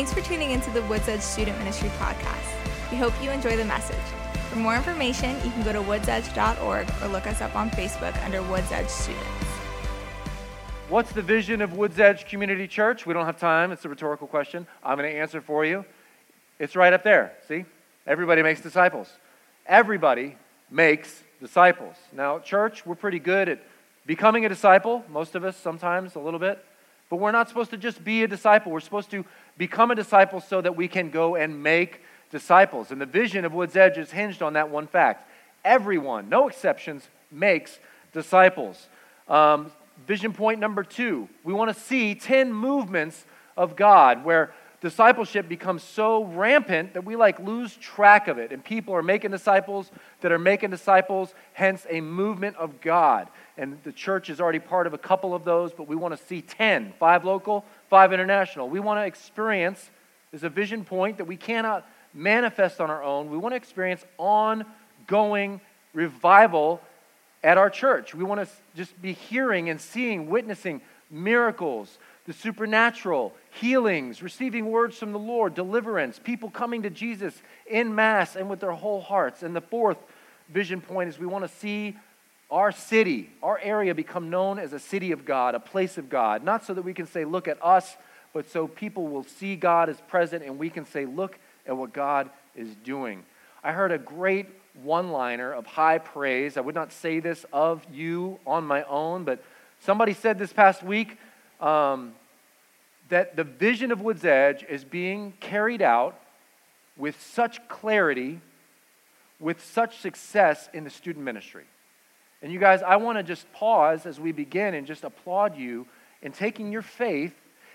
Thanks for tuning into the Woods Edge Student Ministry podcast. We hope you enjoy the message. For more information, you can go to woodsedge.org or look us up on Facebook under Woods Edge Students. What's the vision of Woods Edge Community Church? We don't have time. It's a rhetorical question. I'm going to answer for you. It's right up there. See? Everybody makes disciples. Everybody makes disciples. Now, church, we're pretty good at becoming a disciple, most of us sometimes a little bit, but we're not supposed to just be a disciple. We're supposed to become a disciple so that we can go and make disciples. And the vision of Woods Edge is hinged on that one fact. Everyone, no exceptions, makes disciples. Um, vision point number two we want to see 10 movements of God where discipleship becomes so rampant that we like lose track of it. And people are making disciples that are making disciples, hence a movement of God. And the church is already part of a couple of those, but we want to see 10 five local, five international. We want to experience, there's a vision point that we cannot manifest on our own. We want to experience ongoing revival at our church. We want to just be hearing and seeing, witnessing miracles, the supernatural, healings, receiving words from the Lord, deliverance, people coming to Jesus in mass and with their whole hearts. And the fourth vision point is we want to see our city, our area become known as a city of God, a place of God. Not so that we can say, look at us, but so people will see God as present and we can say, look at what God is doing. I heard a great one liner of high praise. I would not say this of you on my own, but somebody said this past week um, that the vision of Woods Edge is being carried out with such clarity, with such success in the student ministry. And you guys, I want to just pause as we begin and just applaud you in taking your faith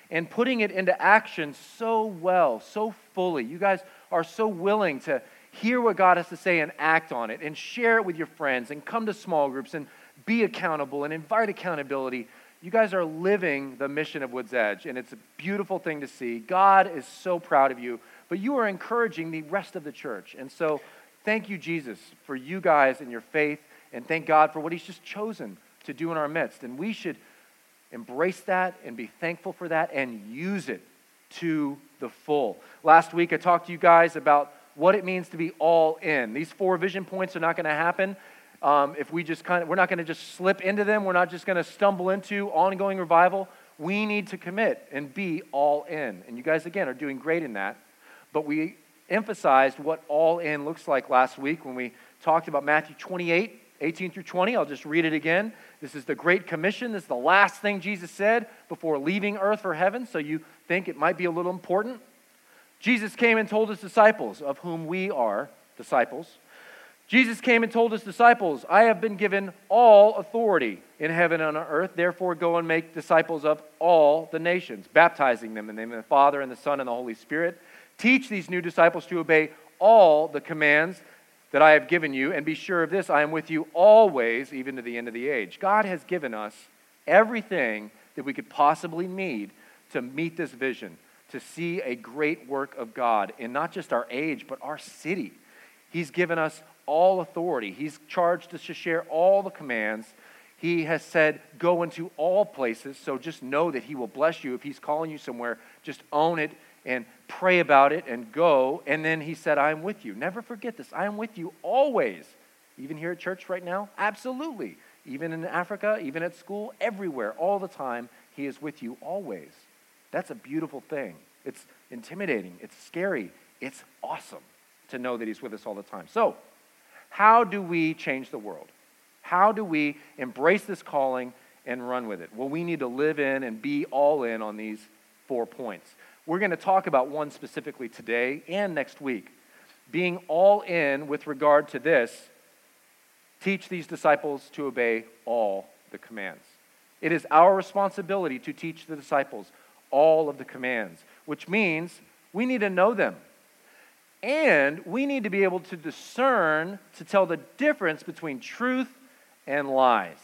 and putting it into action so well, so fully. You guys are so willing to hear what God has to say and act on it and share it with your friends and come to small groups and be accountable and invite accountability. You guys are living the mission of Woods Edge, and it's a beautiful thing to see. God is so proud of you, but you are encouraging the rest of the church. And so, thank you, Jesus, for you guys and your faith, and thank God for what He's just chosen to do in our midst. And we should embrace that and be thankful for that and use it to the full. Last week, I talked to you guys about what it means to be all in. These four vision points are not going to happen um, if we just kind of, we're not going to just slip into them. We're not just going to stumble into ongoing revival. We need to commit and be all in. And you guys, again, are doing great in that. But we emphasized what all in looks like last week when we talked about Matthew 28, 18 through 20. I'll just read it again. This is the Great Commission. This is the last thing Jesus said before leaving earth for heaven. So you think it might be a little important. Jesus came and told his disciples, of whom we are disciples. Jesus came and told his disciples, I have been given all authority in heaven and on earth. Therefore, go and make disciples of all the nations, baptizing them in the name of the Father and the Son and the Holy Spirit. Teach these new disciples to obey all the commands that I have given you, and be sure of this I am with you always, even to the end of the age. God has given us everything that we could possibly need to meet this vision, to see a great work of God in not just our age, but our city. He's given us all authority. He's charged us to share all the commands. He has said, Go into all places. So just know that He will bless you. If He's calling you somewhere, just own it and pray about it and go. And then He said, I am with you. Never forget this. I am with you always. Even here at church right now? Absolutely. Even in Africa, even at school, everywhere, all the time, He is with you always. That's a beautiful thing. It's intimidating, it's scary, it's awesome to know that He's with us all the time. So, how do we change the world? How do we embrace this calling and run with it? Well, we need to live in and be all in on these four points. We're going to talk about one specifically today and next week. Being all in with regard to this, teach these disciples to obey all the commands. It is our responsibility to teach the disciples all of the commands, which means we need to know them. And we need to be able to discern, to tell the difference between truth and lies.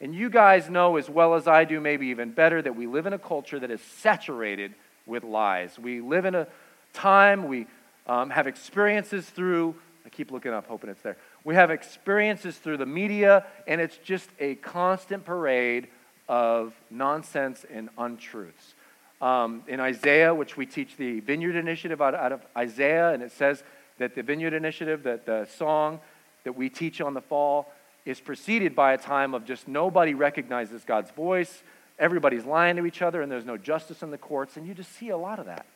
And you guys know as well as I do, maybe even better, that we live in a culture that is saturated with lies. We live in a time, we um, have experiences through, I keep looking up, hoping it's there. We have experiences through the media, and it's just a constant parade of nonsense and untruths. um, in Isaiah, which we teach the Vineyard Initiative out, out of Isaiah, and it says that the Vineyard Initiative, that the song that we teach on the fall, is preceded by a time of just nobody recognizes God's voice, everybody's lying to each other, and there's no justice in the courts, and you just see a lot of that.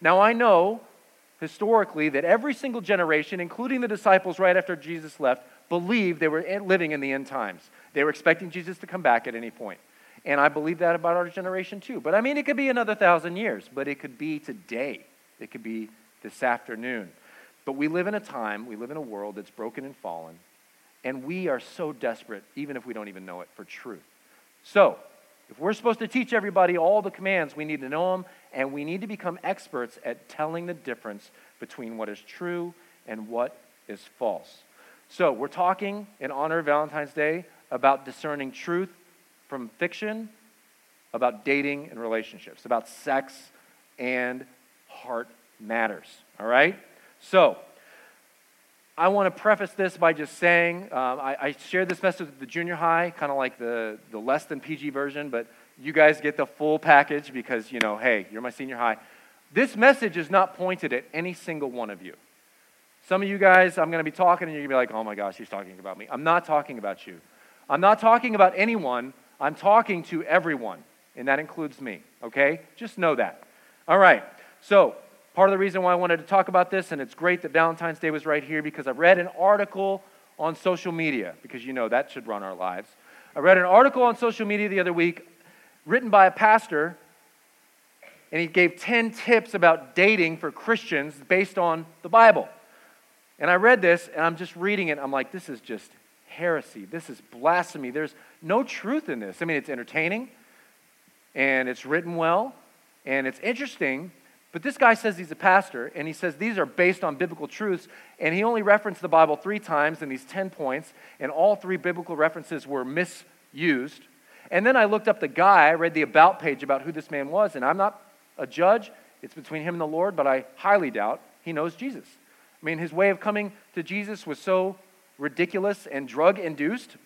Now, I know historically that every single generation, including the disciples right after Jesus left, believed they were living in the end times. They were expecting Jesus to come back at any point. And I believe that about our generation too. But I mean, it could be another thousand years, but it could be today. It could be this afternoon. But we live in a time, we live in a world that's broken and fallen, and we are so desperate, even if we don't even know it, for truth. So, if we're supposed to teach everybody all the commands, we need to know them, and we need to become experts at telling the difference between what is true and what is false. So, we're talking in honor of Valentine's Day about discerning truth from fiction, about dating and relationships, about sex and heart matters. All right? So, I want to preface this by just saying um, I, I, shared this message with the junior high, kind of like the, the less than PG version, but you guys get the full package because, you know, hey, you're my senior high. This message is not pointed at any single one of you. Some of you guys, I'm going to be talking and you're going to be like, oh my gosh, he's talking about me. I'm not talking about you. I'm not talking about anyone. I'm talking to everyone, and that includes me, okay? Just know that. All right, so part of the reason why I wanted to talk about this, and it's great that Valentine's Day was right here because I read an article on social media, because you know that should run our lives. I read an article on social media the other week written by a pastor, and he gave 10 tips about dating for Christians based on the Bible. And I read this, and I'm just reading it. I'm like, this is just heresy. This is blasphemy. There's no truth in this. I mean, it's entertaining, and it's written well, and it's interesting, but this guy says he's a pastor, and he says these are based on biblical truths, and he only referenced the Bible three times in these 10 points, and all three biblical references were misused. And then I looked up the guy, I read the about page about who this man was, and I'm not a judge. It's between him and the Lord, but I highly doubt he knows Jesus. I mean, his way of coming to Jesus was so ridiculous and drug induced,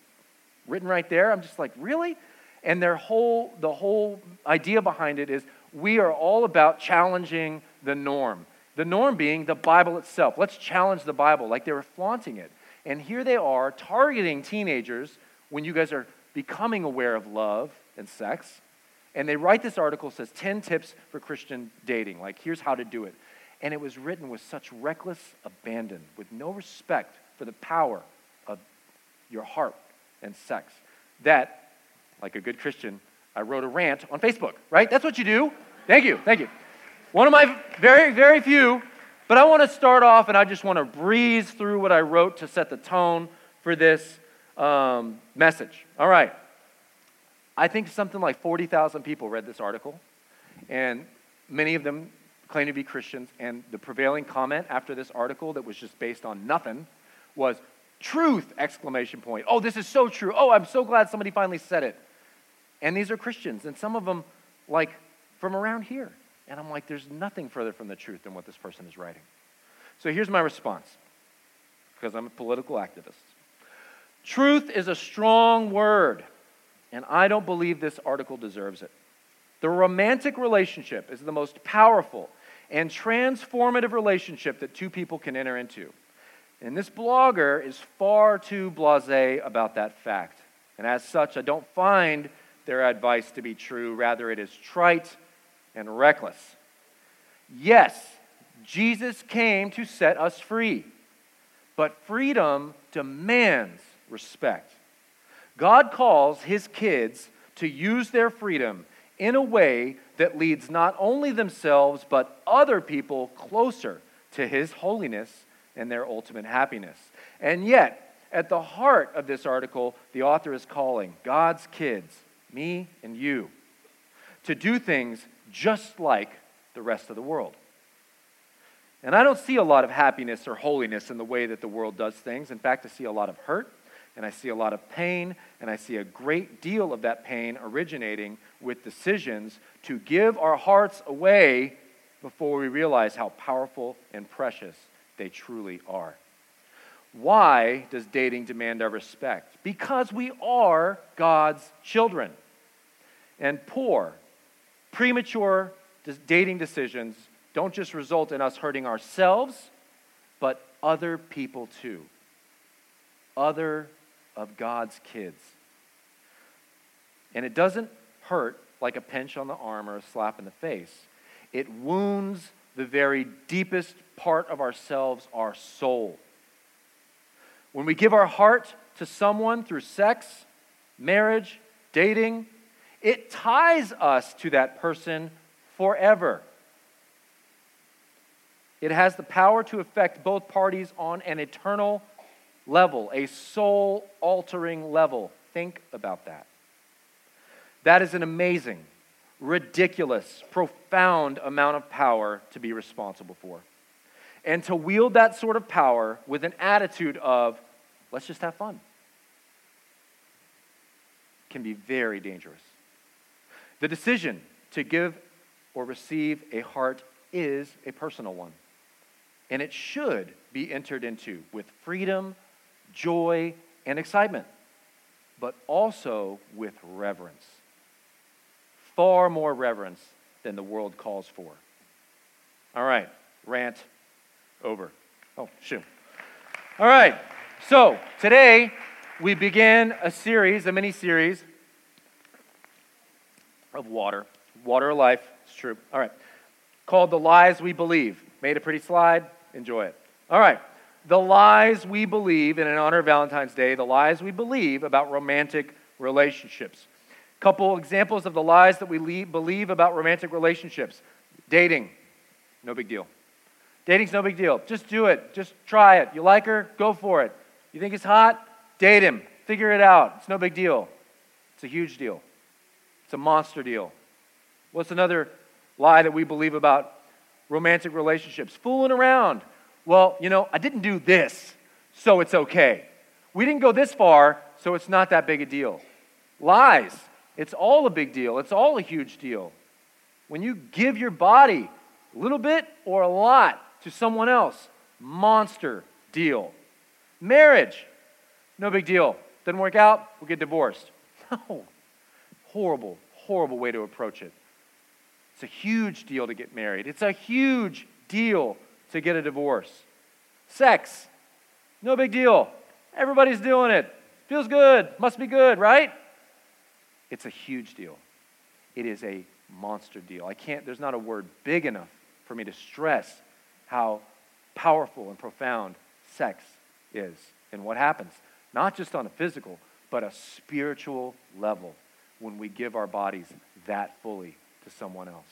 written right there. I'm just like, really? And their whole, the whole idea behind it is we are all about challenging the norm. The norm being the Bible itself. Let's challenge the Bible like they were flaunting it. And here they are targeting teenagers when you guys are becoming aware of love and sex. And they write this article says 10 tips for Christian dating. Like here's how to do it. And it was written with such reckless abandon, with no respect for the power of your heart and sex that, like a good Christian, I wrote a rant on Facebook, right? That's what you do. Thank you, thank you. One of my very, very few, but I want to start off and I just want to breeze through what I wrote to set the tone for this um, message. All right. I think something like 40,000 people read this article, and many of them claim to be Christians. And the prevailing comment after this article, that was just based on nothing, was truth! Exclamation point. Oh, this is so true. Oh, I'm so glad somebody finally said it. And these are Christians, and some of them, like, from around here. And I'm like, there's nothing further from the truth than what this person is writing. So here's my response, because I'm a political activist. Truth is a strong word, and I don't believe this article deserves it. The romantic relationship is the most powerful and transformative relationship that two people can enter into. And this blogger is far too blase about that fact. And as such, I don't find their advice to be true. Rather, it is trite and reckless. Yes, Jesus came to set us free, but freedom demands respect. God calls his kids to use their freedom in a way that leads not only themselves, but other people closer to his holiness and their ultimate happiness. And yet, at the heart of this article, the author is calling God's kids me and you, to do things just like the rest of the world. And I don't see a lot of happiness or holiness in the way that the world does things. In fact, I see a lot of hurt, and I see a lot of pain, and I see a great deal of that pain originating with decisions to give our hearts away before we realize how powerful and precious they truly are. Why does dating demand our respect? Because we are God's children. And poor, premature dating decisions don't just result in us hurting ourselves, but other people too. Other of God's kids. And it doesn't hurt like a pinch on the arm or a slap in the face. It wounds the very deepest part of ourselves, our soul. When we give our heart to someone through sex, marriage, dating, it ties us to that person forever. It has the power to affect both parties on an eternal level, a soul altering level. Think about that. That is an amazing, ridiculous, profound amount of power to be responsible for. And to wield that sort of power with an attitude of, let's just have fun, can be very dangerous. The decision to give or receive a heart is a personal one. And it should be entered into with freedom, joy, and excitement, but also with reverence. Far more reverence than the world calls for. All right, rant over. Oh, shoot. All right, so today we begin a series, a mini series of water. Water of life, it's true. All right, called The Lies We Believe. Made a pretty slide. Enjoy it. All right. The lies we believe, and in honor of Valentine's Day, the lies we believe about romantic relationships. Couple examples of the lies that we believe about romantic relationships. Dating, no big deal. Dating's no big deal. Just do it. Just try it. You like her? Go for it. You think he's hot? Date him. Figure it out. It's no big deal. It's a huge deal. It's a monster deal. What's another lie that we believe about romantic relationships, fooling around. Well, you know, I didn't do this, so it's okay. We didn't go this far, so it's not that big a deal. Lies. It's all a big deal. It's all a huge deal. When you give your body a little bit or a lot to someone else, monster deal. Marriage, no big deal. Doesn't work out, we'll get divorced. No. Horrible, horrible way to approach it. It's a huge deal to get married. It's a huge deal to get a divorce. Sex, no big deal. Everybody's doing it. Feels good. Must be good, right? It's a huge deal. It is a monster deal. I can't, there's not a word big enough for me to stress how powerful and profound sex is and what happens, not just on a physical, but a spiritual level when we give our bodies that fully to someone else.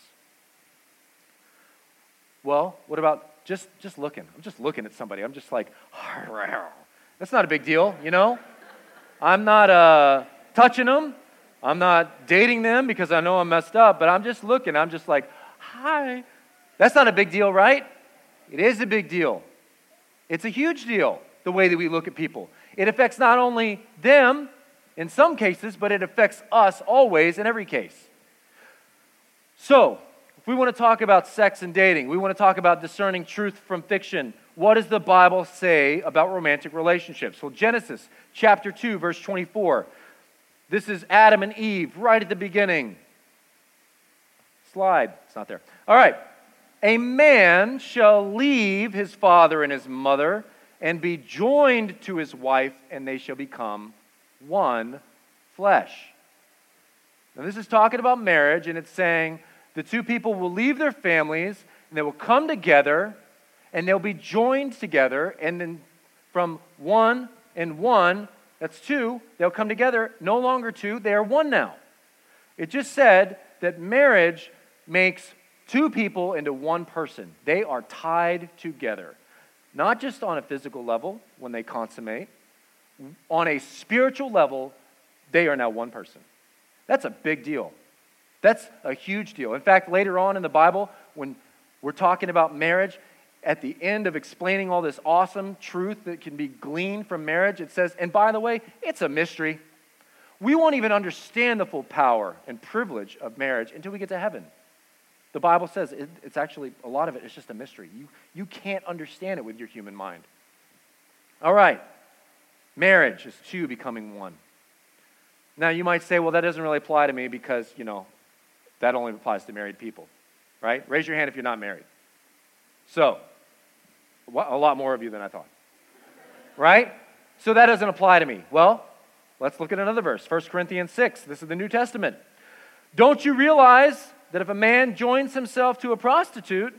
Well, what about just, just looking? I'm just looking at somebody. I'm just like, that's not a big deal, you know? I'm not uh, touching them. I'm not dating them because I know I'm messed up, but I'm just looking. I'm just like, hi. That's not a big deal, right? It is a big deal. It's a huge deal, the way that we look at people. It affects not only them in some cases, but it affects us always in every case. So, if we want to talk about sex and dating, we want to talk about discerning truth from fiction. What does the Bible say about romantic relationships? Well, Genesis chapter 2, verse 24. This is Adam and Eve right at the beginning. Slide. It's not there. All right. A man shall leave his father and his mother and be joined to his wife, and they shall become one flesh. Now, this is talking about marriage, and it's saying the two people will leave their families and they will come together and they'll be joined together. And then from one and one, that's two, they'll come together. No longer two, they are one now. It just said that marriage makes two people into one person. They are tied together. Not just on a physical level when they consummate, Mm-hmm. on a spiritual level, they are now one person. That's a big deal. That's a huge deal. In fact, later on in the Bible, when we're talking about marriage, at the end of explaining all this awesome truth that can be gleaned from marriage, it says, and by the way, it's a mystery. We won't even understand the full power and privilege of marriage until we get to heaven. The Bible says it, it's actually, a lot of it is just a mystery. You, you can't understand it with your human mind. All right, marriage is two becoming one. Now, you might say, well, that doesn't really apply to me because, you know, that only applies to married people, right? Raise your hand if you're not married. So, a lot more of you than I thought, right? So that doesn't apply to me. Well, let's look at another verse 1 Corinthians 6. This is the New Testament. Don't you realize that if a man joins himself to a prostitute,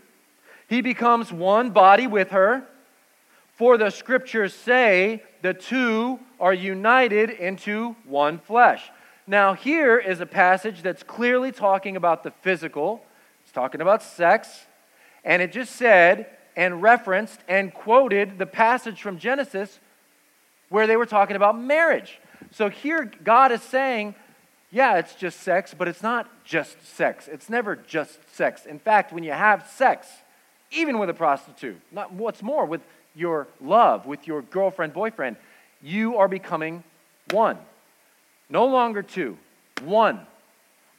he becomes one body with her? For the scriptures say the two are united into one flesh. Now, here is a passage that's clearly talking about the physical, it's talking about sex, and it just said and referenced and quoted the passage from Genesis where they were talking about marriage. So here, God is saying, yeah, it's just sex, but it's not just sex. It's never just sex. In fact, when you have sex, even with a prostitute, not what's more, with your love, with your girlfriend, boyfriend, you are becoming one. No longer two, one.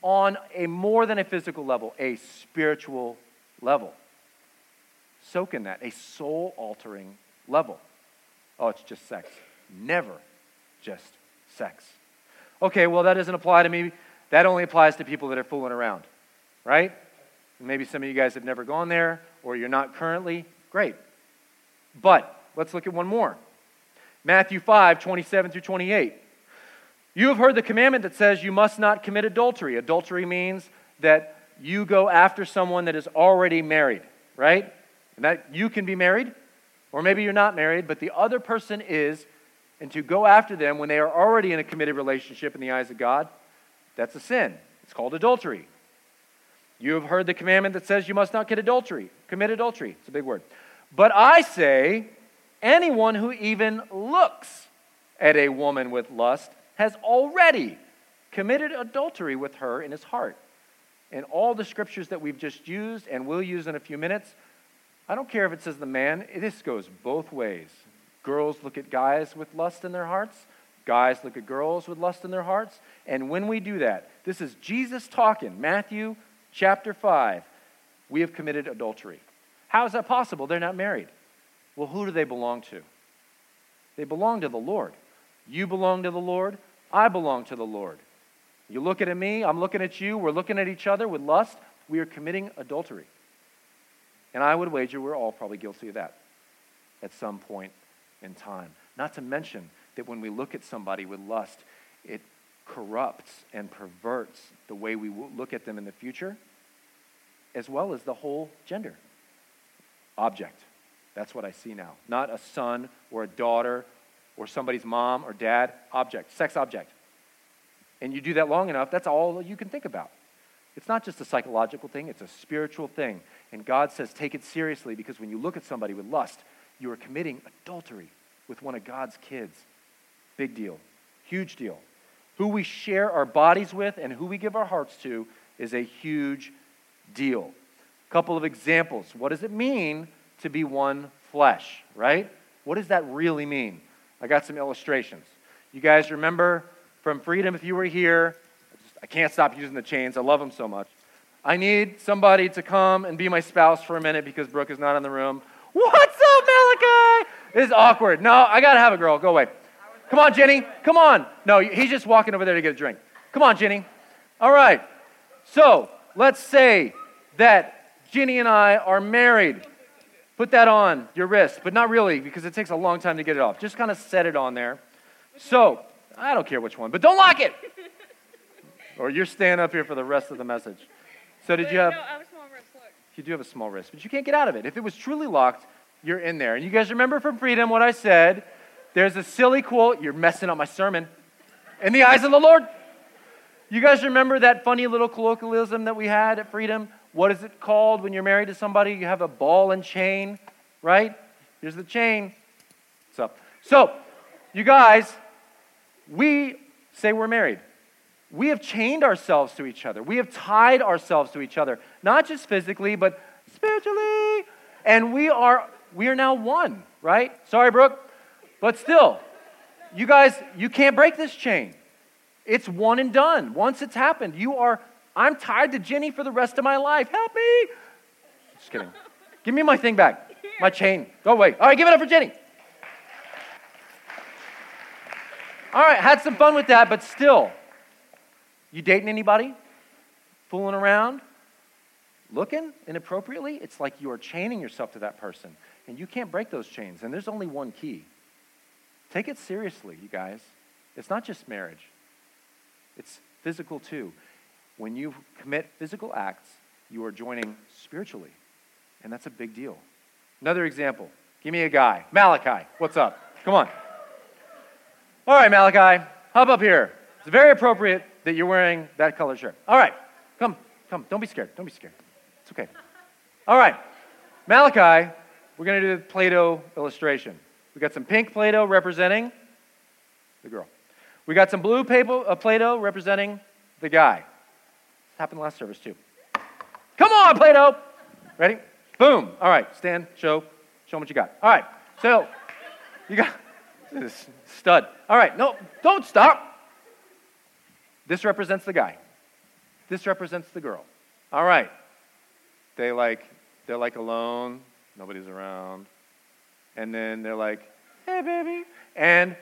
On a more than a physical level, a spiritual level. Soak in that, a soul altering level. Oh, it's just sex. Never just sex. Okay, well, that doesn't apply to me. That only applies to people that are fooling around, right? Maybe some of you guys have never gone there or you're not currently. Great. But let's look at one more Matthew 5 27 through 28. You have heard the commandment that says you must not commit adultery. Adultery means that you go after someone that is already married, right? And that you can be married, or maybe you're not married, but the other person is, and to go after them when they are already in a committed relationship in the eyes of God, that's a sin. It's called adultery. You have heard the commandment that says you must not commit adultery. Commit adultery. It's a big word. But I say, anyone who even looks at a woman with lust has already committed adultery with her in his heart. And all the scriptures that we've just used and will use in a few minutes, I don't care if it says the man, this goes both ways. Girls look at guys with lust in their hearts, guys look at girls with lust in their hearts. And when we do that, this is Jesus talking, Matthew chapter 5. We have committed adultery. How is that possible? They're not married. Well, who do they belong to? They belong to the Lord. You belong to the Lord. I belong to the Lord. You looking at me, I'm looking at you, we're looking at each other with lust. We are committing adultery. And I would wager we're all probably guilty of that at some point in time. Not to mention that when we look at somebody with lust, it corrupts and perverts the way we look at them in the future, as well as the whole gender object. That's what I see now. Not a son or a daughter or somebody's mom or dad, object, sex object. And you do that long enough, that's all you can think about. It's not just a psychological thing, it's a spiritual thing. And God says, take it seriously because when you look at somebody with lust, you are committing adultery with one of God's kids. Big deal. Huge deal. Who we share our bodies with and who we give our hearts to is a huge deal. A couple of examples. What does it mean to be one flesh, right? What does that really mean? I got some illustrations. You guys remember from Freedom, if you were here, I, just, I can't stop using the chains. I love them so much. I need somebody to come and be my spouse for a minute because Brooke is not in the room. What's up, Malachi? This is awkward. No, I got to have a girl. Go away. Come on, Jenny. Come on. No, he's just walking over there to get a drink. Come on, Jenny. All right. So let's say that Ginny and I are married. Put that on your wrist, but not really because it takes a long time to get it off. Just kind of set it on there. So, I don't care which one, but don't lock it. or you're staying up here for the rest of the message. So, did you have. No, I have a small wrist. Look. You do have a small wrist, but you can't get out of it. If it was truly locked, you're in there. And you guys remember from Freedom what I said? There's a silly quote. You're messing up my sermon. In the eyes of the Lord. You guys remember that funny little colloquialism that we had at Freedom? What is it called when you're married to somebody? You have a ball and chain, right? Here's the chain. So, so you guys, we say we're married. We have chained ourselves to each other. We have tied ourselves to each other, not just physically, but spiritually. And we are we are now one, right? Sorry, Brooke. But still, you guys, you can't break this chain. It's one and done. Once it's happened, you are I'm tied to Jenny for the rest of my life. Help me. Just kidding. Give me my thing back. My chain. Go away. All right, give it up for Jenny. All right, had some fun with that, but still, you dating anybody? Fooling around? looking inappropriately, it's like you are chaining yourself to that person. And you can't break those chains. And there's only one key. Take it seriously, you guys. It's not just marriage, it's physical too. When you commit physical acts, you are joining spiritually. And that's a big deal. Another example. Give me a guy. Malachi, what's up? Come on. All right, Malachi, hop up here. It's very appropriate that you're wearing that color shirt. All right, come, come. Don't be scared. Don't be scared. It's okay. All right, Malachi, we're going to do the Play Doh illustration. We got some pink Play Doh representing the girl. We got some blue uh, Play Doh representing the guy. Happened last service too. Come on, Play Doh. Ready? Boom. All right, stand, show, show them what you got. All right, so you got this stud. All right, no, don't stop. This represents the guy. This represents the girl. All right. They like they're like alone, nobody's around. And then they're like, "Hey baby." And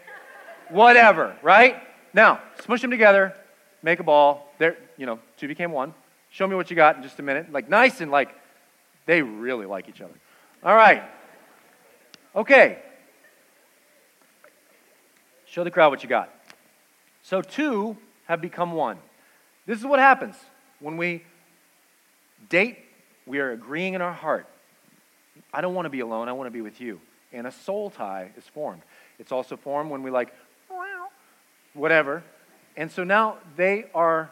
whatever, right? Now, smush them together, make a ball. There, you know, two became one. Show me what you got in just a minute. Like nice and like they really like each other. All right. Okay. Show the crowd what you got. So two have become one. This is what happens when we date, we are agreeing in our heart. I don't want to be alone, I want to be with you. And a soul tie is formed. It's also formed when we like, whatever. And so now they are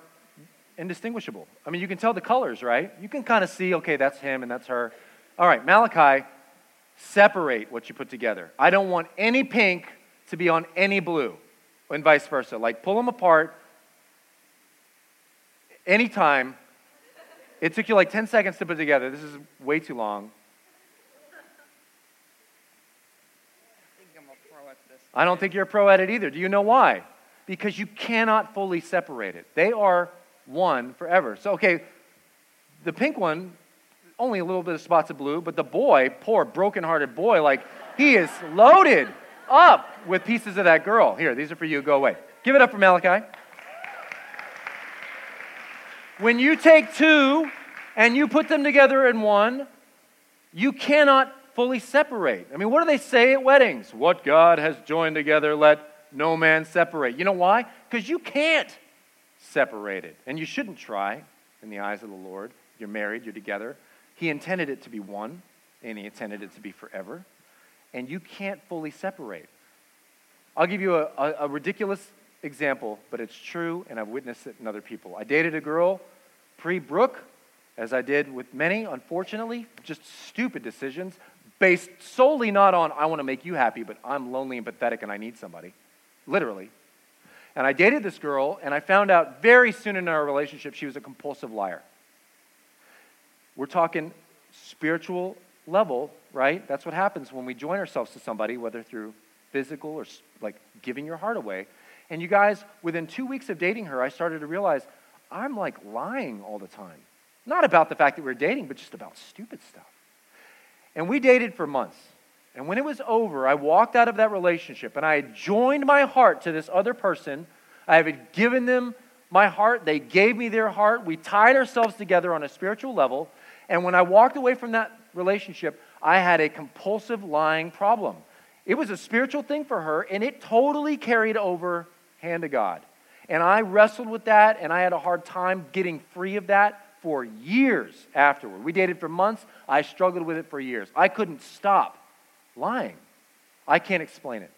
indistinguishable. I mean, you can tell the colors, right? You can kind of see, okay, that's him and that's her. All right, Malachi, separate what you put together. I don't want any pink to be on any blue, and vice versa. Like, pull them apart anytime. It took you like 10 seconds to put together. This is way too long. I don't think you're a pro at it either. Do you know why? Because you cannot fully separate it. They are one forever. So, okay, the pink one, only a little bit of spots of blue, but the boy, poor broken-hearted boy, like he is loaded up with pieces of that girl. Here, these are for you. Go away. Give it up for Malachi. When you take two and you put them together in one, you cannot fully separate. I mean, what do they say at weddings? What God has joined together, let no man separate. You know why? Because you can't separate it. And you shouldn't try in the eyes of the Lord. You're married, you're together. He intended it to be one, and He intended it to be forever. And you can't fully separate. I'll give you a, a, a ridiculous example, but it's true, and I've witnessed it in other people. I dated a girl pre Brooke, as I did with many, unfortunately, just stupid decisions based solely not on, I want to make you happy, but I'm lonely and pathetic and I need somebody. Literally. And I dated this girl, and I found out very soon in our relationship she was a compulsive liar. We're talking spiritual level, right? That's what happens when we join ourselves to somebody, whether through physical or like giving your heart away. And you guys, within two weeks of dating her, I started to realize I'm like lying all the time. Not about the fact that we are dating, but just about stupid stuff. And we dated for months. And when it was over, I walked out of that relationship and I had joined my heart to this other person. I had given them my heart. They gave me their heart. We tied ourselves together on a spiritual level. And when I walked away from that relationship, I had a compulsive lying problem. It was a spiritual thing for her, and it totally carried over hand to God. And I wrestled with that, and I had a hard time getting free of that for years afterward. We dated for months. I struggled with it for years. I couldn't stop lying. I can't explain it.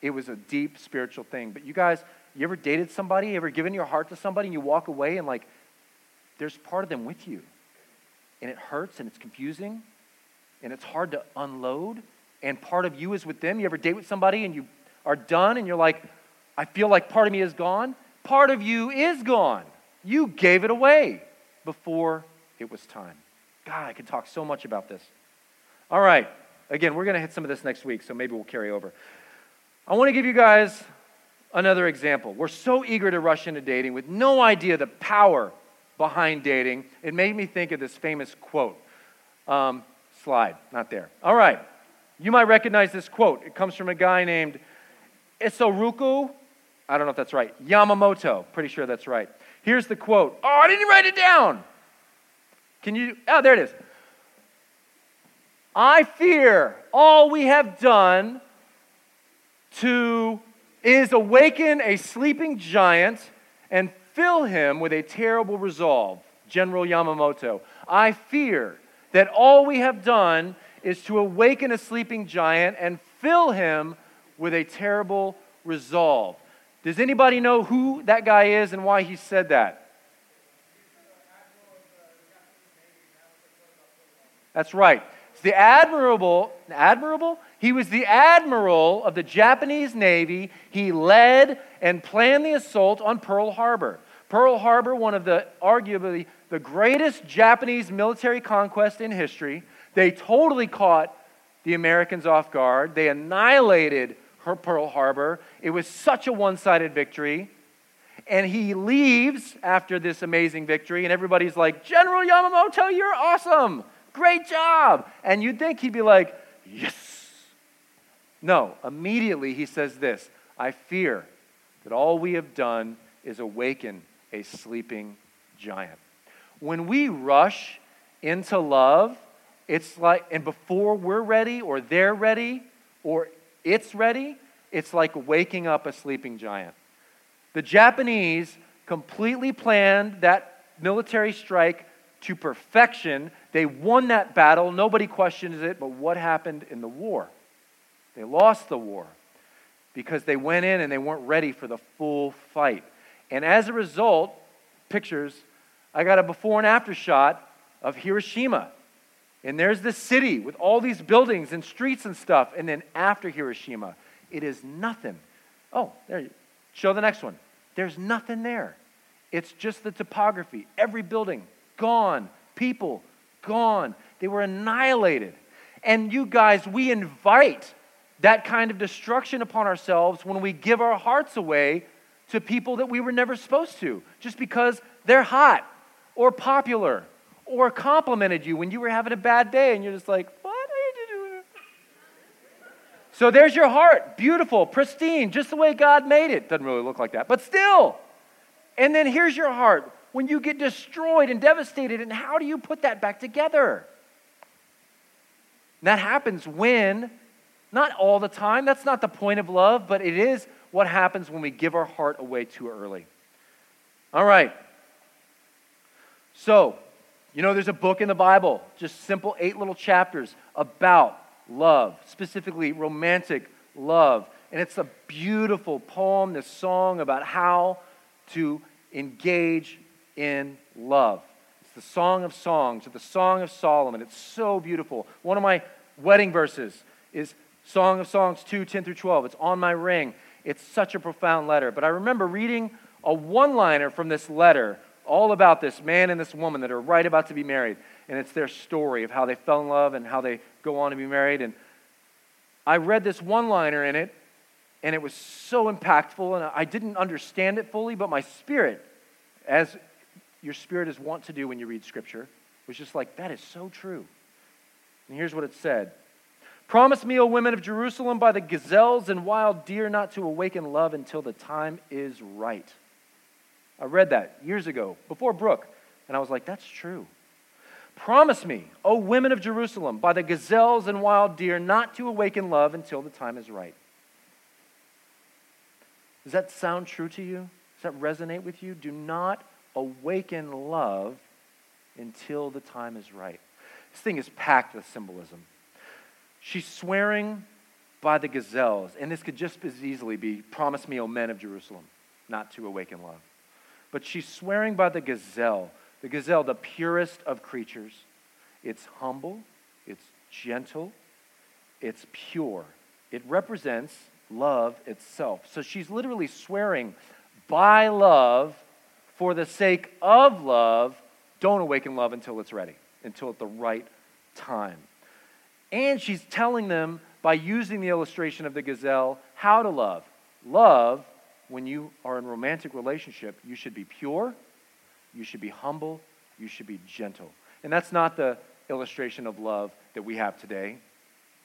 It was a deep spiritual thing. But you guys, you ever dated somebody? You ever given your heart to somebody and you walk away and like, there's part of them with you. And it hurts and it's confusing and it's hard to unload. And part of you is with them. You ever date with somebody and you are done and you're like, I feel like part of me is gone? Part of you is gone. You gave it away before it was time. God, I could talk so much about this. All right. Again, we're going to hit some of this next week, so maybe we'll carry over. I want to give you guys another example. We're so eager to rush into dating with no idea the power behind dating. It made me think of this famous quote. Um, slide, not there. All right. You might recognize this quote. It comes from a guy named Isoroku. I don't know if that's right. Yamamoto. Pretty sure that's right. Here's the quote. Oh, I didn't write it down. Can you? Oh, there it is. I fear all we have done to is awaken a sleeping giant and fill him with a terrible resolve. General Yamamoto. I fear that all we have done is to awaken a sleeping giant and fill him with a terrible resolve. Does anybody know who that guy is and why he said that? That's right. The admirable, admirable? He was the admiral of the Japanese Navy. He led and planned the assault on Pearl Harbor. Pearl Harbor, one of the arguably the greatest Japanese military conquest in history. They totally caught the Americans off guard. They annihilated Pearl Harbor. It was such a one sided victory. And he leaves after this amazing victory, and everybody's like, General Yamamoto, you're awesome. Great job. And you'd think he'd be like, Yes. No, immediately he says this I fear that all we have done is awaken a sleeping giant. When we rush into love, it's like, and before we're ready or they're ready or it's ready, it's like waking up a sleeping giant. The Japanese completely planned that military strike to perfection. They won that battle. Nobody questions it. But what happened in the war? They lost the war because they went in and they weren't ready for the full fight. And as a result, pictures, I got a before and after shot of Hiroshima. And there's this city with all these buildings and streets and stuff. And then after Hiroshima, it is nothing. Oh, there you show the next one. There's nothing there. It's just the topography. Every building gone, people gone. They were annihilated. And you guys, we invite that kind of destruction upon ourselves when we give our hearts away to people that we were never supposed to, just because they're hot or popular or complimented you when you were having a bad day and you're just like, what are you doing? So there's your heart, beautiful, pristine, just the way God made it. Doesn't really look like that, but still. And then here's your heart when you get destroyed and devastated, and how do you put that back together? And that happens when, not all the time, that's not the point of love, but it is what happens when we give our heart away too early. All right. So, you know, there's a book in the Bible, just simple eight little chapters about love, specifically romantic love. And it's a beautiful poem, this song about how to engage in love. It's the Song of Songs, or the Song of Solomon. It's so beautiful. One of my wedding verses is Song of Songs 2 10 through 12. It's on my ring. It's such a profound letter. But I remember reading a one liner from this letter all about this man and this woman that are right about to be married. And it's their story of how they fell in love and how they go on to be married. And I read this one liner in it, and it was so impactful. And I didn't understand it fully, but my spirit, as your spirit is wont to do when you read Scripture, was just like, that is so true. And here's what it said Promise me, O women of Jerusalem, by the gazelles and wild deer, not to awaken love until the time is right. I read that years ago, before Brooke, and I was like, that's true. Promise me, O women of Jerusalem, by the gazelles and wild deer, not to awaken love until the time is right. Does that sound true to you? Does that resonate with you? Do not awaken love until the time is right. This thing is packed with symbolism. She's swearing by the gazelles, and this could just as easily be, Promise me, O men of Jerusalem, not to awaken love but she's swearing by the gazelle, the gazelle, the purest of creatures. It's humble, it's gentle, it's pure. It represents love itself. So she's literally swearing by love, for the sake of love, don't awaken love until it's ready, until at the right time. And she's telling them by using the illustration of the gazelle how to love. Love when you are in romantic relationship, you should be pure, you should be humble, you should be gentle. And that's not the illustration of love that we have today.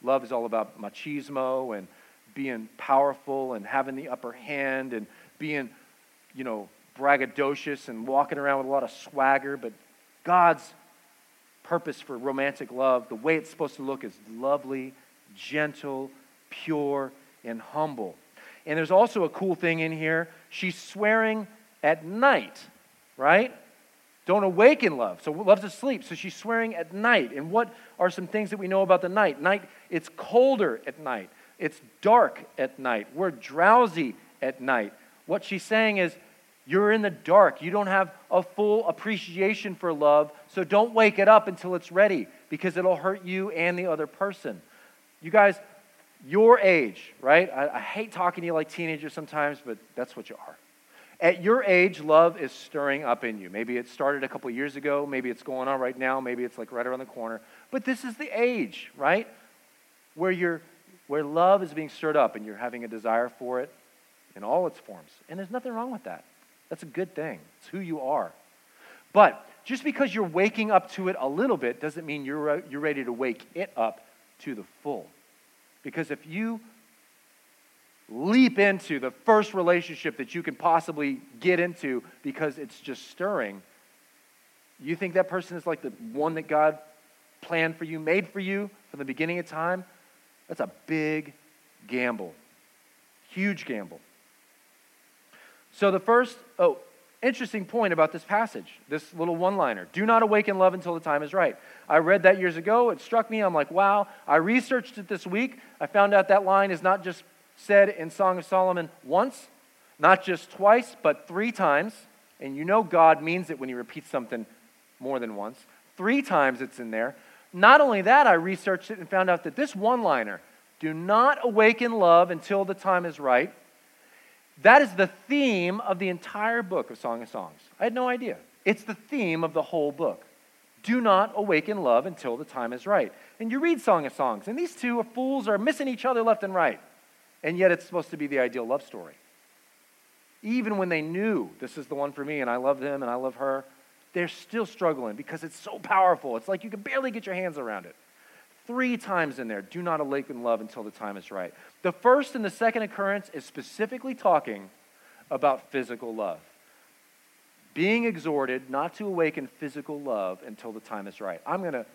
Love is all about machismo and being powerful and having the upper hand and being, you know, braggadocious and walking around with a lot of swagger. But God's purpose for romantic love, the way it's supposed to look is lovely, gentle, pure, and humble. And there's also a cool thing in here. She's swearing at night, right? Don't awaken love. So love's asleep. So she's swearing at night. And what are some things that we know about the night? Night, it's colder at night. It's dark at night. We're drowsy at night. What she's saying is, you're in the dark. You don't have a full appreciation for love, so don't wake it up until it's ready because it'll hurt you and the other person. You guys, your age, right? I, I hate talking to you like teenagers sometimes, but that's what you are. At your age, love is stirring up in you. Maybe it started a couple years ago. Maybe it's going on right now. Maybe it's like right around the corner. But this is the age, right? Where, you're, where love is being stirred up and you're having a desire for it in all its forms. And there's nothing wrong with that. That's a good thing. It's who you are. But just because you're waking up to it a little bit doesn't mean you're, you're ready to wake it up to the full. Because if you leap into the first relationship that you can possibly get into because it's just stirring, you think that person is like the one that God planned for you, made for you from the beginning of time? That's a big gamble. Huge gamble. So, the first, oh, interesting point about this passage, this little one liner do not awaken love until the time is right. I read that years ago. It struck me. I'm like, wow. I researched it this week. I found out that line is not just said in Song of Solomon once, not just twice, but three times. And you know God means it when he repeats something more than once. Three times it's in there. Not only that, I researched it and found out that this one liner, do not awaken love until the time is right, that is the theme of the entire book of Song of Songs. I had no idea. It's the theme of the whole book. Do not awaken love until the time is right. And you read Song of Songs, and these two fools are missing each other left and right. And yet it's supposed to be the ideal love story. Even when they knew this is the one for me and I love him and I love her, they're still struggling because it's so powerful. It's like you can barely get your hands around it. Three times in there, do not awaken love until the time is right. The first and the second occurrence is specifically talking about physical love. Being exhorted not to awaken physical love until the time is right. I'm going to,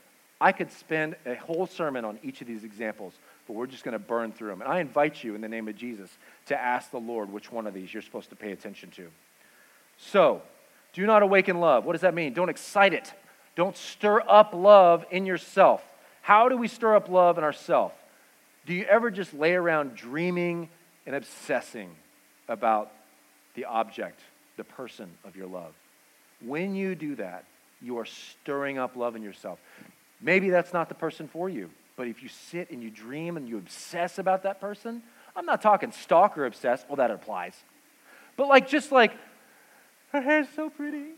I could spend a whole sermon on each of these examples but we're just going to burn through them. And I invite you in the name of Jesus to ask the Lord which one of these you're supposed to pay attention to. So, do not awaken love. What does that mean? Don't excite it. Don't stir up love in yourself. How do we stir up love in ourselves? Do you ever just lay around dreaming and obsessing about the object, the person of your love? When you do that, you are stirring up love in yourself. Maybe that's not the person for you. But if you sit and you dream and you obsess about that person, I'm not talking stalker obsessed. Well, that applies. But like, just like, her hair's so pretty.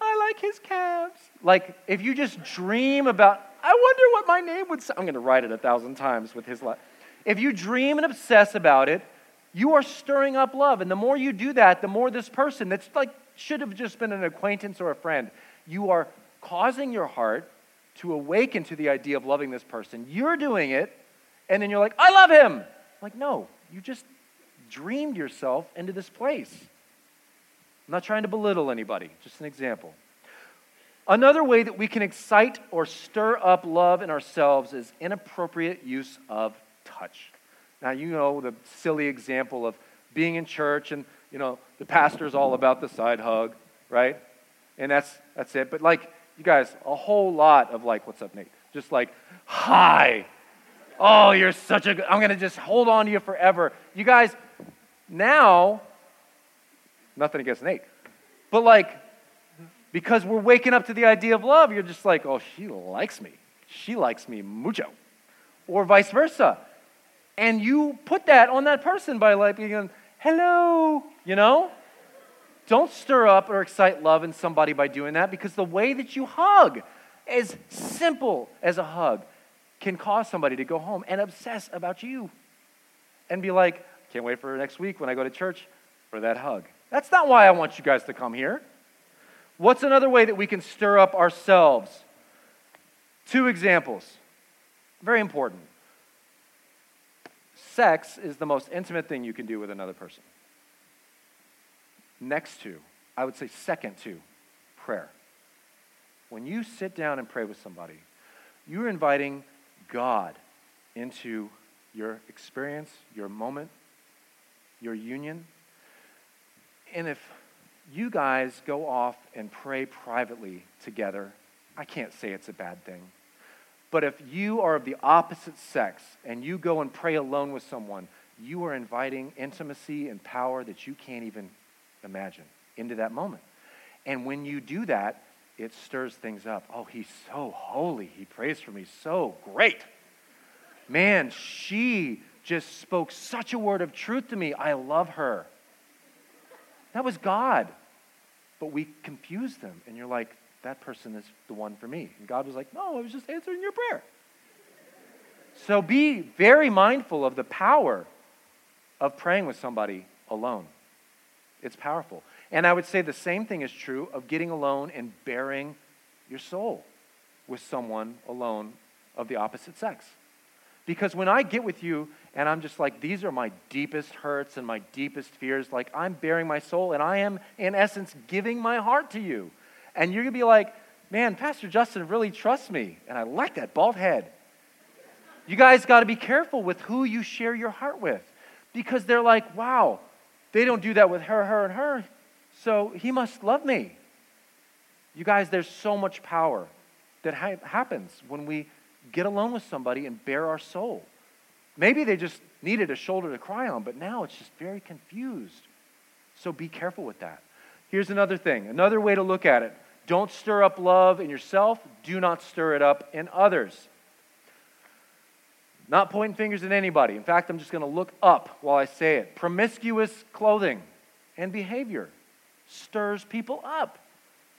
I like his calves. Like, if you just dream about, I wonder what my name would say. I'm going to write it a thousand times with his life. If you dream and obsess about it, you are stirring up love. And the more you do that, the more this person that's like, should have just been an acquaintance or a friend, you are causing your heart to awaken to the idea of loving this person. You're doing it, and then you're like, I love him. Like, no, you just dreamed yourself into this place. I'm not trying to belittle anybody, just an example. Another way that we can excite or stir up love in ourselves is inappropriate use of touch. Now, you know the silly example of being in church and, you know, the pastor's all about the side hug, right? And that's, that's it. But, like, you guys, a whole lot of like, what's up, Nate? Just like, hi. Oh, you're such a good, I'm going to just hold on to you forever. You guys, now, nothing against Nate, but like, because we're waking up to the idea of love, you're just like, oh, she likes me. She likes me mucho. Or vice versa. And you put that on that person by like being, hello, you know? Don't stir up or excite love in somebody by doing that because the way that you hug, as simple as a hug, can cause somebody to go home and obsess about you and be like, can't wait for next week when I go to church for that hug. That's not why I want you guys to come here. What's another way that we can stir up ourselves? Two examples. Very important. Sex is the most intimate thing you can do with another person next to, I would say second to, prayer. when you sit down and pray with somebody, you're inviting God into your experience, your moment, your union. And if you guys go off and pray privately together, I can't say it's a bad thing. But if you are of the opposite sex and you go and pray alone with someone, you are inviting intimacy and power that you can't even imagine into that moment. And when you do that, it stirs things up. Oh, he's so holy. He prays for me so great. Man, she just spoke such a word of truth to me. I love her. That was God. But we confuse them, and you're like, that person is the one for me. And God was like, no, I was just answering your prayer. So be very mindful of the power of praying with somebody alone. It's powerful. And I would say the same thing is true of getting alone and baring your soul with someone alone of the opposite sex. Because when I get with you and I'm just like, these are my deepest hurts and my deepest fears, like I'm baring my soul and I am, in essence, giving my heart to you. And you're going to be like, man, Pastor Justin really trusts me. And I like that bald head. You guys got to be careful with who you share your heart with because they're like, wow, they don't do that with her, her, and her, so he must love me. You guys, there's so much power that ha- happens when we get alone with somebody and bare our soul. Maybe they just needed a shoulder to cry on, but now it's just very confused. So be careful with that. Here's another thing, another way to look at it. Don't stir up love in yourself, do not stir it up in others. Not pointing fingers at anybody. In fact, I'm just going to look up while I say it. Promiscuous clothing and behavior stirs people up.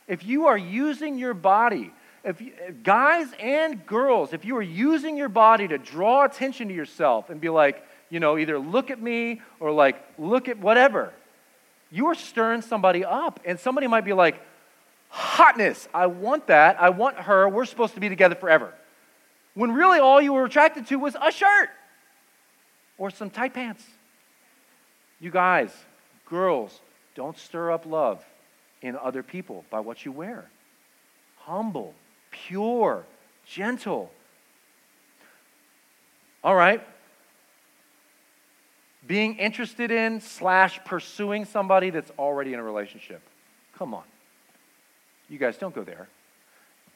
If you are using your body if you, guys and girls, if you are using your body to draw attention to yourself and be like, you know, either look at me or like look at whatever, you are stirring somebody up. And somebody might be like, hotness, I want that. I want her. We're supposed to be together forever. When really all you were attracted to was a shirt or some tight pants. You guys, girls, don't stir up love in other people by what you wear. Humble, pure, gentle. All right. Being interested in slash pursuing somebody that's already in a relationship. Come on. You guys don't go there.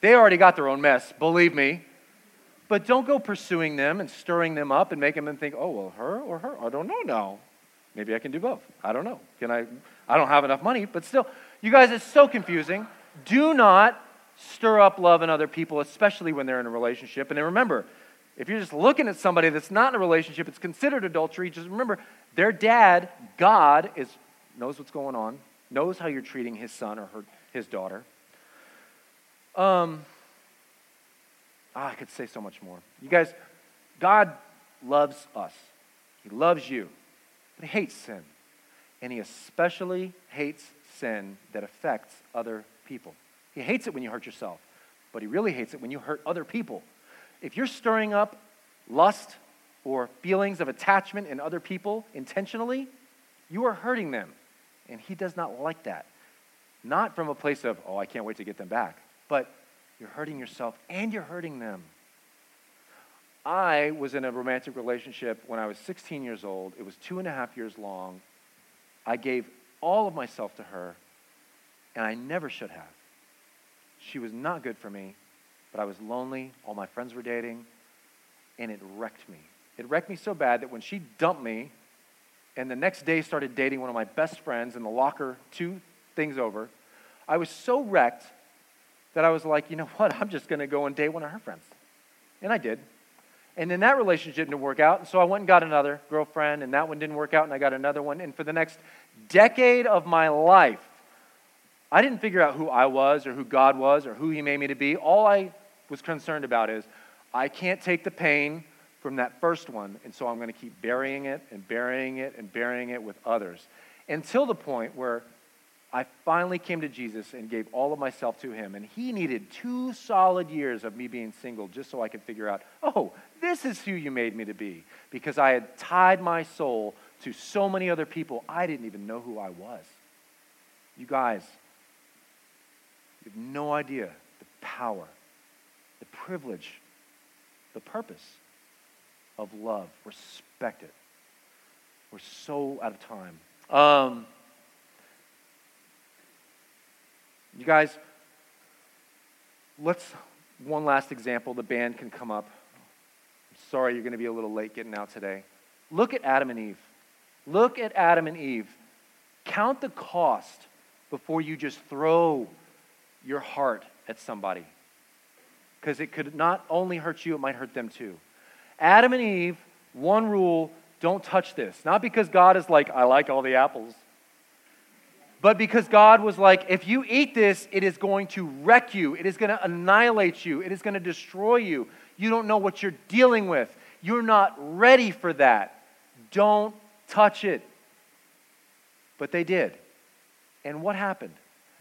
They already got their own mess, believe me. But don't go pursuing them and stirring them up and making them think, oh, well, her or her? I don't know now. Maybe I can do both. I don't know. Can I? I don't have enough money, but still, you guys, it's so confusing. Do not stir up love in other people, especially when they're in a relationship. And then remember, if you're just looking at somebody that's not in a relationship, it's considered adultery. Just remember, their dad, God, is knows what's going on, knows how you're treating his son or her, his daughter. Um, oh, I could say so much more. You guys, God loves us. He loves you, but he hates sin. And he especially hates sin that affects other people. He hates it when you hurt yourself, but he really hates it when you hurt other people. If you're stirring up lust or feelings of attachment in other people intentionally, you are hurting them. And he does not like that. Not from a place of, oh, I can't wait to get them back, but you're hurting yourself and you're hurting them. I was in a romantic relationship when I was 16 years old. It was two and a half years long. I gave all of myself to her, and I never should have. She was not good for me, but I was lonely. All my friends were dating, and it wrecked me. It wrecked me so bad that when she dumped me and the next day started dating one of my best friends in the locker two things over, I was so wrecked that I was like, you know what? I'm just going to go and date one of her friends. And I did. And then that relationship didn't work out. And so I went and got another girlfriend, and that one didn't work out, and I got another one. And for the next decade of my life, I didn't figure out who I was or who God was or who He made me to be. All I was concerned about is I can't take the pain from that first one, and so I'm going to keep burying it and burying it and burying it with others until the point where I finally came to Jesus and gave all of myself to Him. And He needed two solid years of me being single just so I could figure out, oh, this is who you made me to be. Because I had tied my soul to so many other people, I didn't even know who I was. You guys, you have no idea the power, the privilege, the purpose of love. Respect it. We're so out of time. Um, you guys, let's, one last example. The band can come up. I'm sorry you're going to be a little late getting out today. Look at Adam and Eve. Look at Adam and Eve. Count the cost before you just throw your heart at somebody. Because it could not only hurt you, it might hurt them too. Adam and Eve, one rule don't touch this. Not because God is like, I like all the apples, but because God was like, if you eat this, it is going to wreck you, it is going to annihilate you, it is going to destroy you. You don't know what you're dealing with, you're not ready for that. Don't touch it. But they did. And what happened?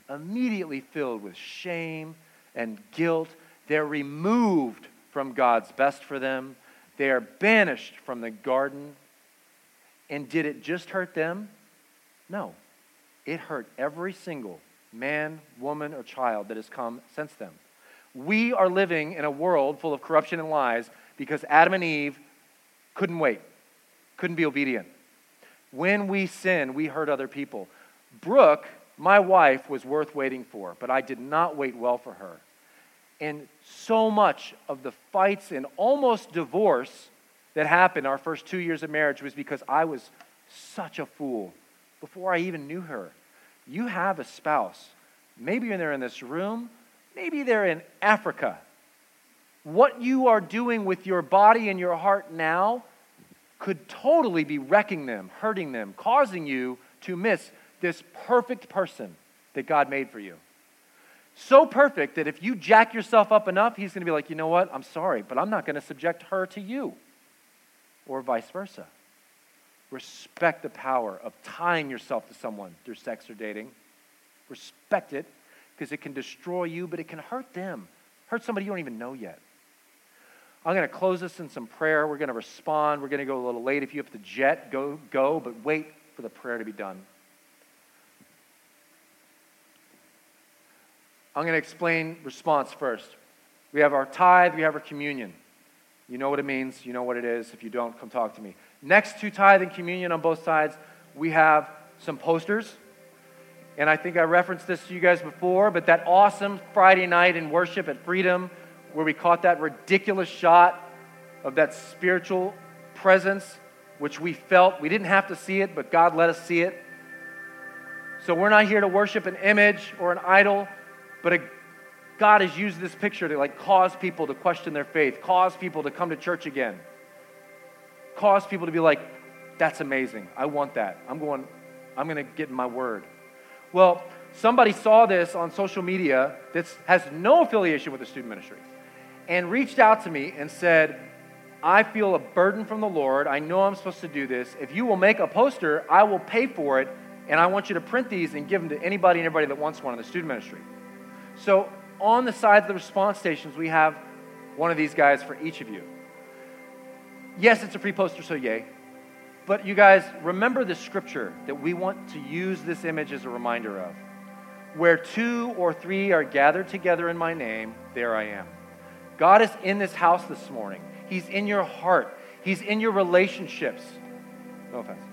Immediately filled with shame and guilt, they're removed from God's best for them. They are banished from the garden. And did it just hurt them? No. It hurt every single man, woman, or child that has come since them. We are living in a world full of corruption and lies because Adam and Eve couldn't wait, couldn't be obedient. When we sin, we hurt other people. Brooke, my wife, was worth waiting for, but I did not wait well for her. And so much of the fights and almost divorce that happened our first two years of marriage was because I was such a fool before I even knew her. You have a spouse. Maybe they're in this room, maybe they're in Africa. What you are doing with your body and your heart now could totally be wrecking them, hurting them, causing you to miss this perfect person that God made for you. So perfect that if you jack yourself up enough, He's going to be like, you know what? I'm sorry, but I'm not going to subject her to you, or vice versa. Respect the power of tying yourself to someone through sex or dating. Respect it because it can destroy you, but it can hurt them, hurt somebody you don't even know yet. I'm going to close this in some prayer. We're going to respond. We're going to go a little late. If you have to jet, go, go, but wait for the prayer to be done. I'm going to explain response first. We have our tithe, we have our communion. You know what it means, you know what it is. If you don't, come talk to me. Next to tithe and communion on both sides, we have some posters. And I think I referenced this to you guys before, but that awesome Friday night in worship at Freedom where we caught that ridiculous shot of that spiritual presence, which we felt. We didn't have to see it, but God let us see it. So we're not here to worship an image or an idol, but God has used this picture to like cause people to question their faith, cause people to come to church again, cause people to be like, that's amazing. I want that. I'm going, I'm going to get in my word. Well, somebody saw this on social media that has no affiliation with the student ministry and reached out to me and said, I feel a burden from the Lord. I know I'm supposed to do this. If you will make a poster, I will pay for it, and I want you to print these and give them to anybody and everybody that wants one in the student ministry. So, on the sides of the response stations, we have one of these guys for each of you. Yes, it's a free poster, so yay. But you guys, remember the scripture that we want to use this image as a reminder of. Where two or three are gathered together in my name, there I am. God is in this house this morning. He's in your heart. He's in your relationships. No offense.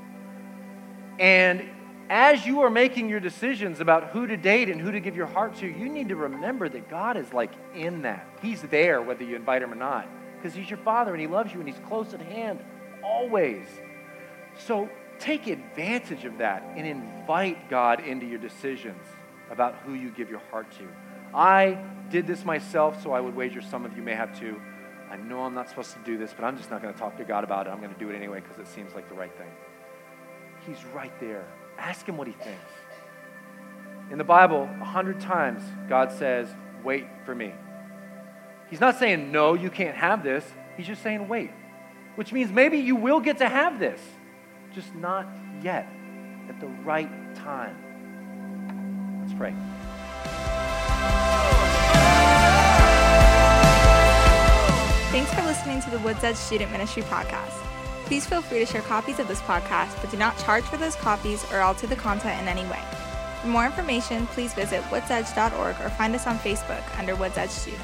And as you are making your decisions about who to date and who to give your heart to, you need to remember that God is like in that. He's there whether you invite him or not because he's your father and he loves you and he's close at hand always. So take advantage of that and invite God into your decisions about who you give your heart to. I did this myself, so I would wager some of you may have too. I know I'm not supposed to do this, but I'm just not going to talk to God about it. I'm going to do it anyway because it seems like the right thing. He's right there. Ask him what he thinks. In the Bible, a hundred times, God says, Wait for me. He's not saying, No, you can't have this. He's just saying, Wait. Which means maybe you will get to have this, just not yet, at the right time. Let's pray. Thanks for listening to the Woods Edge Student Ministry podcast. Please feel free to share copies of this podcast, but do not charge for those copies or alter the content in any way. For more information, please visit woodsedge.org or find us on Facebook under Woods Edge Student.